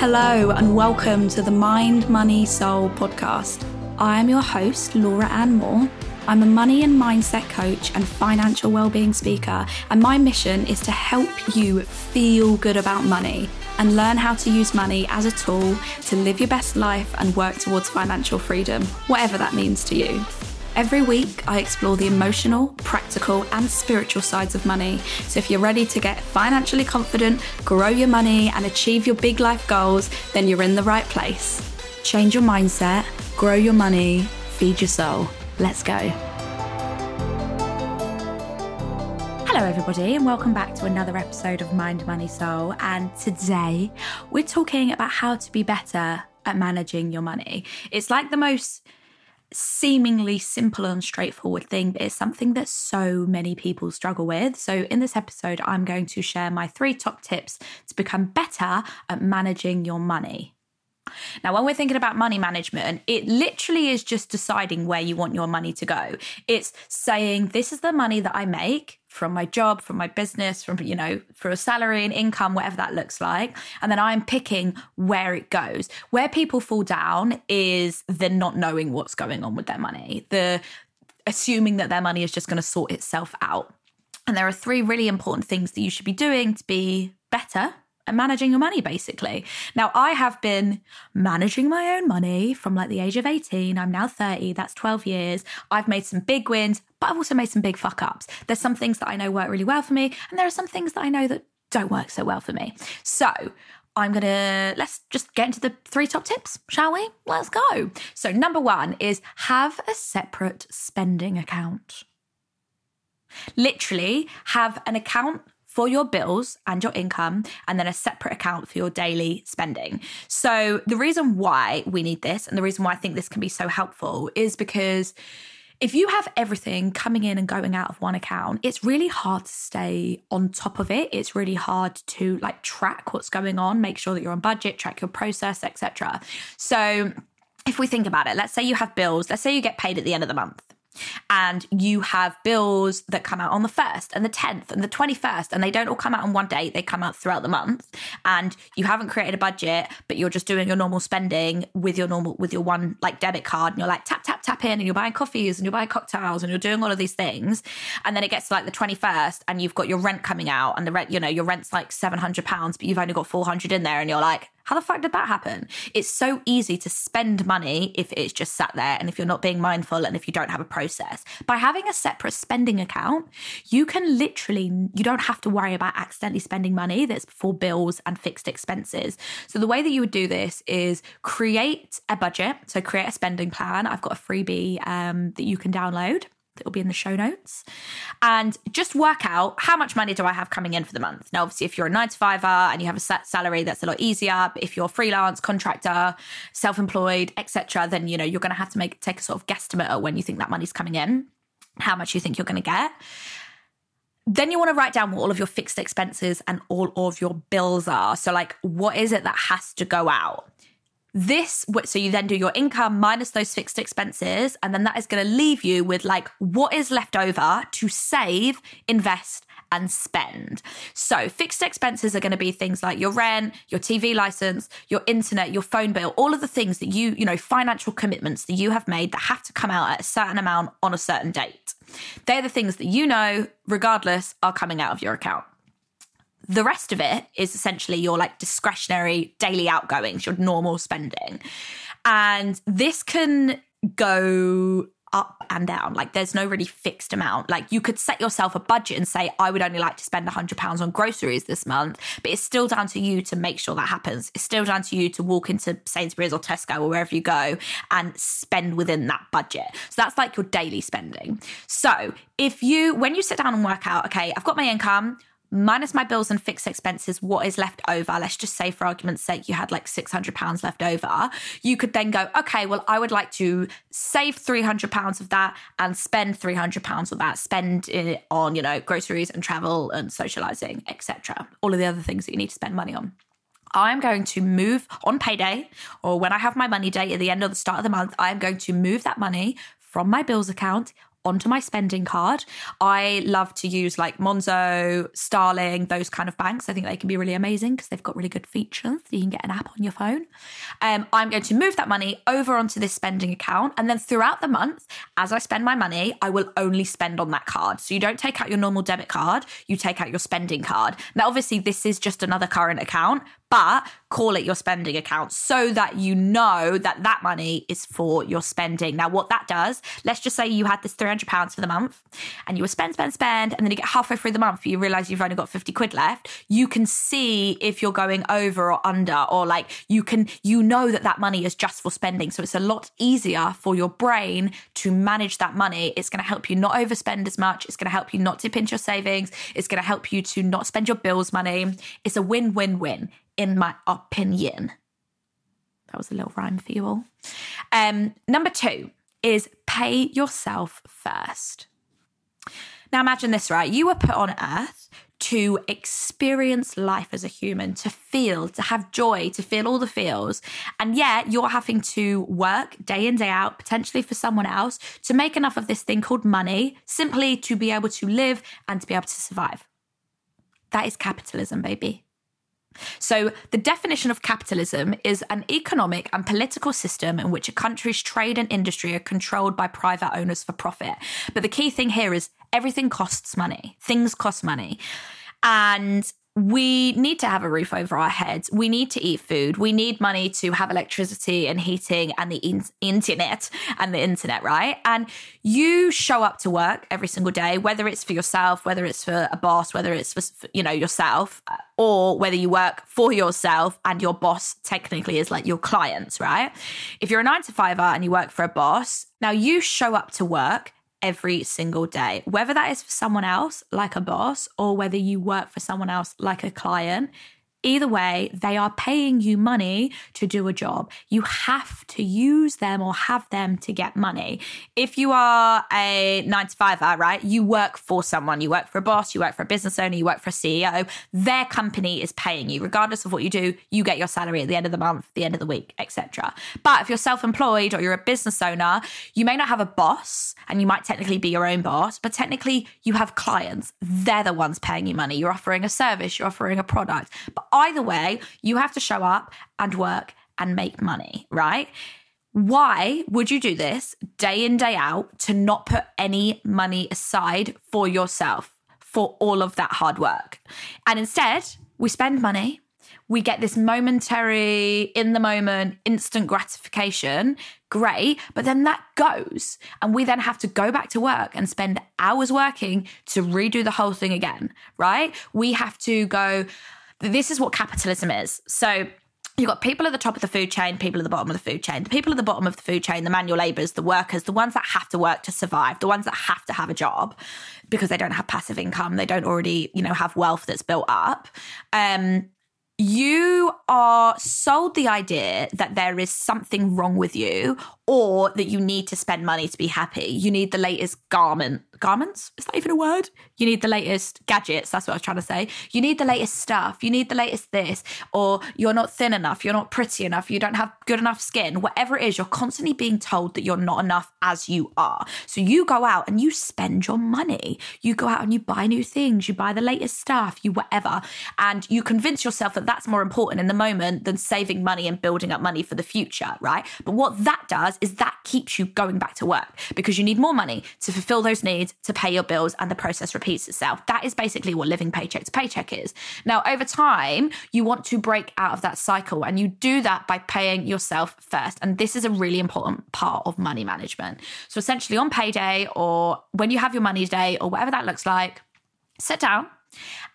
Hello, and welcome to the Mind, Money, Soul podcast. I am your host, Laura Ann Moore. I'm a money and mindset coach and financial well-being speaker, and my mission is to help you feel good about money and learn how to use money as a tool to live your best life and work towards financial freedom, whatever that means to you. Every week, I explore the emotional, practical, and spiritual sides of money. So, if you're ready to get financially confident, grow your money, and achieve your big life goals, then you're in the right place. Change your mindset, grow your money, feed your soul. Let's go. Hello, everybody, and welcome back to another episode of Mind, Money, Soul. And today, we're talking about how to be better at managing your money. It's like the most seemingly simple and straightforward thing, but it's something that so many people struggle with. So, in this episode, I'm going to share my three top tips to become better at managing your money. Now, when we're thinking about money management, it literally is just deciding where you want your money to go. It's saying, this is the money that I make from my job, from my business, from, you know, for a salary and income, whatever that looks like. And then I'm picking where it goes. Where people fall down is the not knowing what's going on with their money, the assuming that their money is just going to sort itself out. And there are three really important things that you should be doing to be better and managing your money basically. Now, I have been managing my own money from like the age of 18. I'm now 30. That's 12 years. I've made some big wins, but I've also made some big fuck ups. There's some things that I know work really well for me, and there are some things that I know that don't work so well for me. So, I'm going to let's just get into the three top tips, shall we? Let's go. So, number 1 is have a separate spending account. Literally, have an account for your bills and your income, and then a separate account for your daily spending. So, the reason why we need this and the reason why I think this can be so helpful is because if you have everything coming in and going out of one account, it's really hard to stay on top of it. It's really hard to like track what's going on, make sure that you're on budget, track your process, etc. So, if we think about it, let's say you have bills, let's say you get paid at the end of the month and you have bills that come out on the 1st and the 10th and the 21st and they don't all come out on one date they come out throughout the month. And you haven't created a budget but you're just doing your normal spending with your normal with your one like debit card and you're like tap tap tap in and you're buying coffees and you're buying cocktails and you're doing all of these things. And then it gets to like the 21st and you've got your rent coming out and the rent you know your rent's like 700 pounds but you've only got 400 in there and you're like how the fuck did that happen? It's so easy to spend money if it's just sat there and if you're not being mindful and if you don't have a process. By having a separate spending account, you can literally, you don't have to worry about accidentally spending money that's for bills and fixed expenses. So the way that you would do this is create a budget. So create a spending plan. I've got a freebie um, that you can download it'll be in the show notes. And just work out how much money do I have coming in for the month. Now, obviously, if you're a nine to fiver and you have a set salary, that's a lot easier. But if you're freelance, contractor, self-employed, etc., then you know you're going to have to make take a sort of guesstimate of when you think that money's coming in, how much you think you're going to get. Then you want to write down what all of your fixed expenses and all of your bills are. So, like, what is it that has to go out? This so you then do your income minus those fixed expenses and then that is going to leave you with like what is left over to save invest and spend. So, fixed expenses are going to be things like your rent, your TV license, your internet, your phone bill, all of the things that you, you know, financial commitments that you have made that have to come out at a certain amount on a certain date. They're the things that you know, regardless, are coming out of your account. The rest of it is essentially your like discretionary daily outgoings, your normal spending. And this can go up and down. Like there's no really fixed amount. Like you could set yourself a budget and say, I would only like to spend £100 on groceries this month, but it's still down to you to make sure that happens. It's still down to you to walk into Sainsbury's or Tesco or wherever you go and spend within that budget. So that's like your daily spending. So if you, when you sit down and work out, okay, I've got my income, minus my bills and fixed expenses, what is left over? Let's just say, for argument's sake, you had like £600 left over. You could then go, okay, well, I would like to save £300 of that and spend £300 of that, spend it on, you know, groceries and travel and socializing, etc. All of the other things that you need to spend money on. I'm going to move on payday or when I have my money day at the end of the start of the month, I'm going to move that money from my bills account onto my spending card. I love to use like Monzo, Starling, those kind of banks. I think they can be really amazing because they've got really good features. You can get an app on your phone. Um, I'm going to move that money over onto this spending account. And then throughout the month, as I spend my money, I will only spend on that card. So you don't take out your normal debit card, you take out your spending card. Now, obviously, this is just another current account, but call it your spending account so that you know that that money is for your spending. Now, what that does, let's just say you had this £300 for the month and you were spend, spend, spend, and then you get halfway through the month, you realize you've only got 50 quid left. You can see if you're going over or under, or like you can, you know that that money is just for spending. So it's a lot easier for your brain to manage that money. It's going to help you not overspend as much. It's going to help you not dip into your savings. It's going to help you to not spend your bills money. It's a win, win, win in my opinion. That was a little rhyme for you all. Um, number two is pay yourself first. Now, imagine this, right? You were put on earth to experience life as a human, to feel, to have joy, to feel all the feels. And yet you're having to work day in, day out, potentially for someone else, to make enough of this thing called money, simply to be able to live and to be able to survive. That is capitalism, baby. So, the definition of capitalism is an economic and political system in which a country's trade and industry are controlled by private owners for profit. But the key thing here is everything costs money, things cost money. And we need to have a roof over our heads. We need to eat food. We need money to have electricity and heating and the in- internet and the internet, right? And you show up to work every single day, whether it's for yourself, whether it's for a boss, whether it's for, you know, yourself, uh, or whether you work for yourself and your boss technically is like your clients, right? If you're a nine to fiver and you work for a boss, now you show up to work every single day, whether that is for someone else, like a boss, or whether you work for someone else, like a client. Either way, they are paying you money to do a job. You have to use them or have them to get money. If you are a nine to fiver, right, you work for someone. You work for a boss, you work for a business owner, you work for a CEO. Their company is paying you. Regardless of what you do, you get your salary at the end of the month, the end of the week, etc. But if you're self-employed or you're a business owner, you may not have a boss and you might technically be your own boss, but technically you have clients. They're the ones paying you money. You're offering a service, you're offering a product. But either way, you have to show up and work and make money, right? Why would you do this day in, day out to not put any money aside for yourself for all of that hard work? And instead, we spend money, we get this momentary, in the moment, instant gratification. Great. But then that goes. And we then have to go back to work and spend hours working to redo the whole thing again, right? We have to go, this is what capitalism is. So You've got people at the top of the food chain, people at the bottom of the food chain. The people at the bottom of the food chain, the manual labourers, the workers, the ones that have to work to survive, the ones that have to have a job because they don't have passive income, they don't already, you know, have wealth that's built up. Um, you are sold the idea that there is something wrong with you or that you need to spend money to be happy. You need the latest garment. Garments? Is that even a word? You need the latest gadgets. That's what I was trying to say. You need the latest stuff. You need the latest this. Or you're not thin enough. You're not pretty enough. You don't have good enough skin. Whatever it is, you're constantly being told that you're not enough as you are. So you go out and you spend your money. You go out and you buy new things. You buy the latest stuff. You whatever. And you convince yourself that that's more important in the moment than saving money and building up money for the future, right? But what that does is that keeps you going back to work because you need more money to fulfill those needs, to pay your bills, and the process repeats itself. That is basically what living paycheck to paycheck is. Now, over time, you want to break out of that cycle, and you do that by paying yourself first. And this is a really important part of money management. So, essentially, on payday or when you have your money day or whatever that looks like, sit down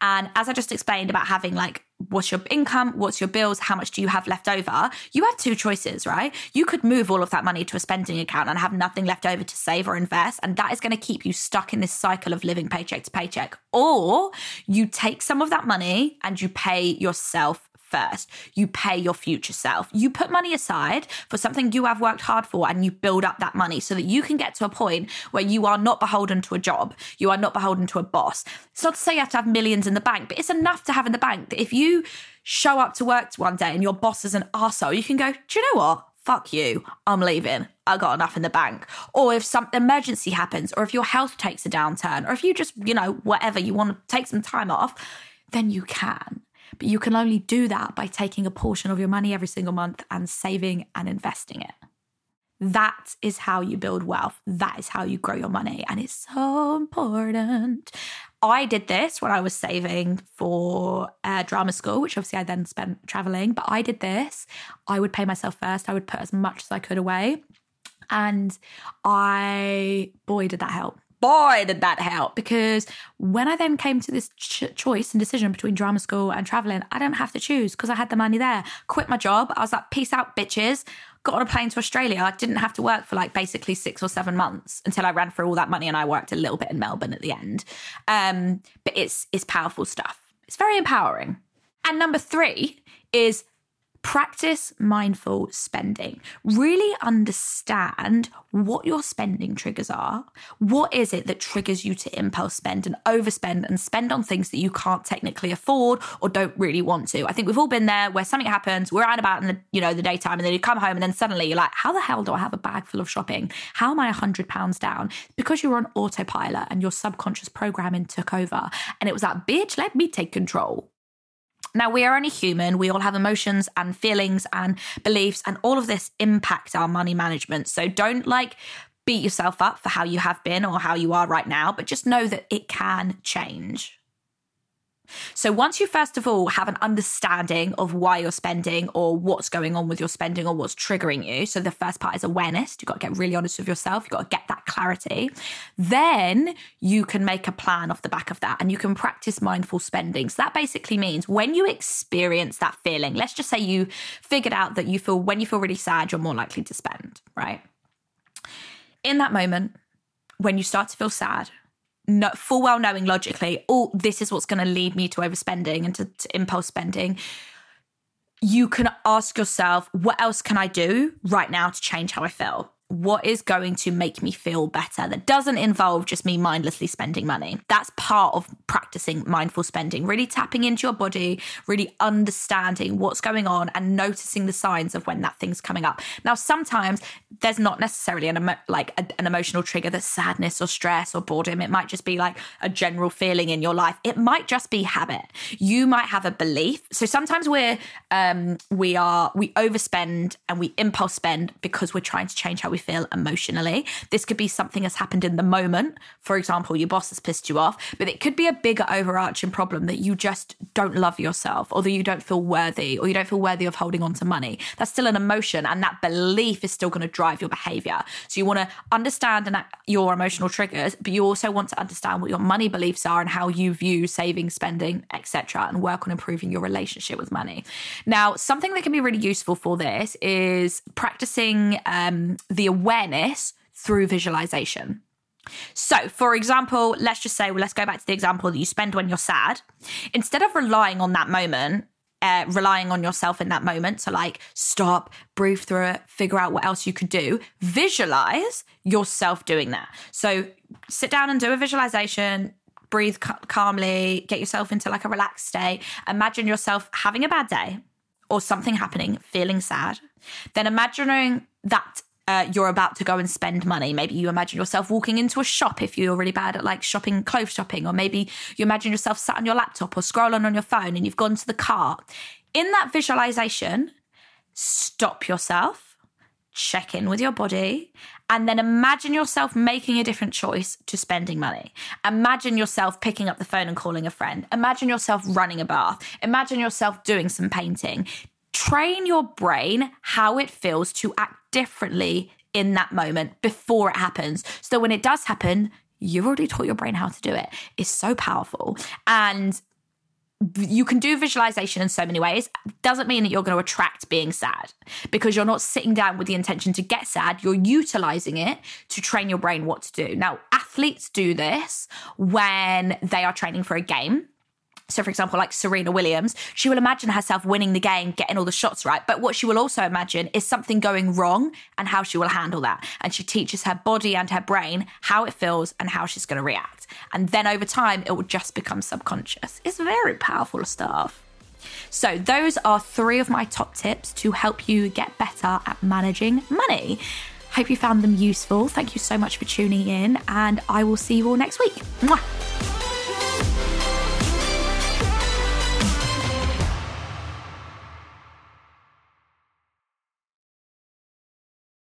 and as I just explained about having like, what's your income? What's your bills? How much do you have left over? You have two choices, right? You could move all of that money to a spending account and have nothing left over to save or invest. And that is going to keep you stuck in this cycle of living paycheck to paycheck. Or you take some of that money and you pay yourself first. You pay your future self. You put money aside for something you have worked hard for and you build up that money so that you can get to a point where you are not beholden to a job. You are not beholden to a boss. It's not to say you have to have millions in the bank, but it's enough to have in the bank that if you show up to work one day and your boss is an arsehole, you can go, do you know what? fuck you, I'm leaving. I got enough in the bank. Or if some emergency happens, or if your health takes a downturn, or if you just, you know, whatever, you want to take some time off, then you can. But you can only do that by taking a portion of your money every single month and saving and investing it. That is how you build wealth. That is how you grow your money. And it's so important. I did this when I was saving for uh, drama school, which obviously I then spent traveling. But I did this. I would pay myself first. I would put as much as I could away. And I, boy, did that help boy, did that help. Because when I then came to this ch- choice and decision between drama school and traveling, I didn't have to choose because I had the money there. Quit my job. I was like, peace out, bitches. Got on a plane to Australia. I didn't have to work for like basically six or seven months until I ran through all that money and I worked a little bit in Melbourne at the end. Um, but it's it's powerful stuff. It's very empowering. And number three is practice mindful spending. Really understand what your spending triggers are. What is it that triggers you to impulse spend and overspend and spend on things that you can't technically afford or don't really want to? I think we've all been there where something happens, we're out about in the, you know, the daytime and then you come home and then suddenly you're like, how the hell do I have a bag full of shopping? How am I a hundred pounds down? Because you were on autopilot and your subconscious programming took over. And it was like, bitch, let me take control. Now, we are only human. We all have emotions and feelings and beliefs, and all of this impacts our money management. So don't like beat yourself up for how you have been or how you are right now, but just know that it can change. So, once you first of all have an understanding of why you're spending or what's going on with your spending or what's triggering you, so the first part is awareness. You've got to get really honest with yourself. You've got to get that clarity. Then you can make a plan off the back of that and you can practice mindful spending. So, that basically means when you experience that feeling, let's just say you figured out that you feel when you feel really sad, you're more likely to spend, right? In that moment, when you start to feel sad, no, full well knowing logically, oh, this is what's going to lead me to overspending and to, to impulse spending, you can ask yourself, what else can I do right now to change how I feel? What is going to make me feel better that doesn't involve just me mindlessly spending money. That's part of practicing mindful spending, really tapping into your body, really understanding what's going on and noticing the signs of when that thing's coming up. Now, sometimes there's not necessarily an emo- like a, an emotional trigger that's sadness or stress or boredom. It might just be like a general feeling in your life. It might just be habit. You might have a belief. So sometimes we're um we are we overspend and we impulse spend because we're trying to change how we feel emotionally. This could be something that's happened in the moment. For example, your boss has pissed you off, but it could be a bigger overarching problem that you just don't love yourself or that you don't feel worthy or you don't feel worthy of holding on to money. That's still an emotion and that belief is still going to drive your behavior. So you want to understand your emotional triggers, but you also want to understand what your money beliefs are and how you view saving, spending, etc., and work on improving your relationship with money. Now, something that can be really useful for this is practicing um, the the awareness through visualization. So, for example, let's just say, well, let's go back to the example that you spend when you're sad. Instead of relying on that moment, uh, relying on yourself in that moment to like stop, breathe through it, figure out what else you could do, visualize yourself doing that. So, sit down and do a visualization, breathe calmly, get yourself into like a relaxed state. Imagine yourself having a bad day or something happening, feeling sad. Then imagining that uh, you're about to go and spend money. Maybe you imagine yourself walking into a shop if you're really bad at like shopping, clothes shopping, or maybe you imagine yourself sat on your laptop or scrolling on your phone and you've gone to the cart. In that visualization, stop yourself, check in with your body, and then imagine yourself making a different choice to spending money. Imagine yourself picking up the phone and calling a friend. Imagine yourself running a bath. Imagine yourself doing some painting train your brain how it feels to act differently in that moment before it happens. So when it does happen, you've already taught your brain how to do it. It's so powerful. And you can do visualization in so many ways. Doesn't mean that you're going to attract being sad because you're not sitting down with the intention to get sad. You're utilizing it to train your brain what to do. Now, athletes do this when they are training for a game so, for example, like Serena Williams, she will imagine herself winning the game, getting all the shots right. But what she will also imagine is something going wrong and how she will handle that. And she teaches her body and her brain how it feels and how she's going to react. And then over time, it will just become subconscious. It's very powerful stuff. So, those are three of my top tips to help you get better at managing money. Hope you found them useful. Thank you so much for tuning in, and I will see you all next week. Mwah.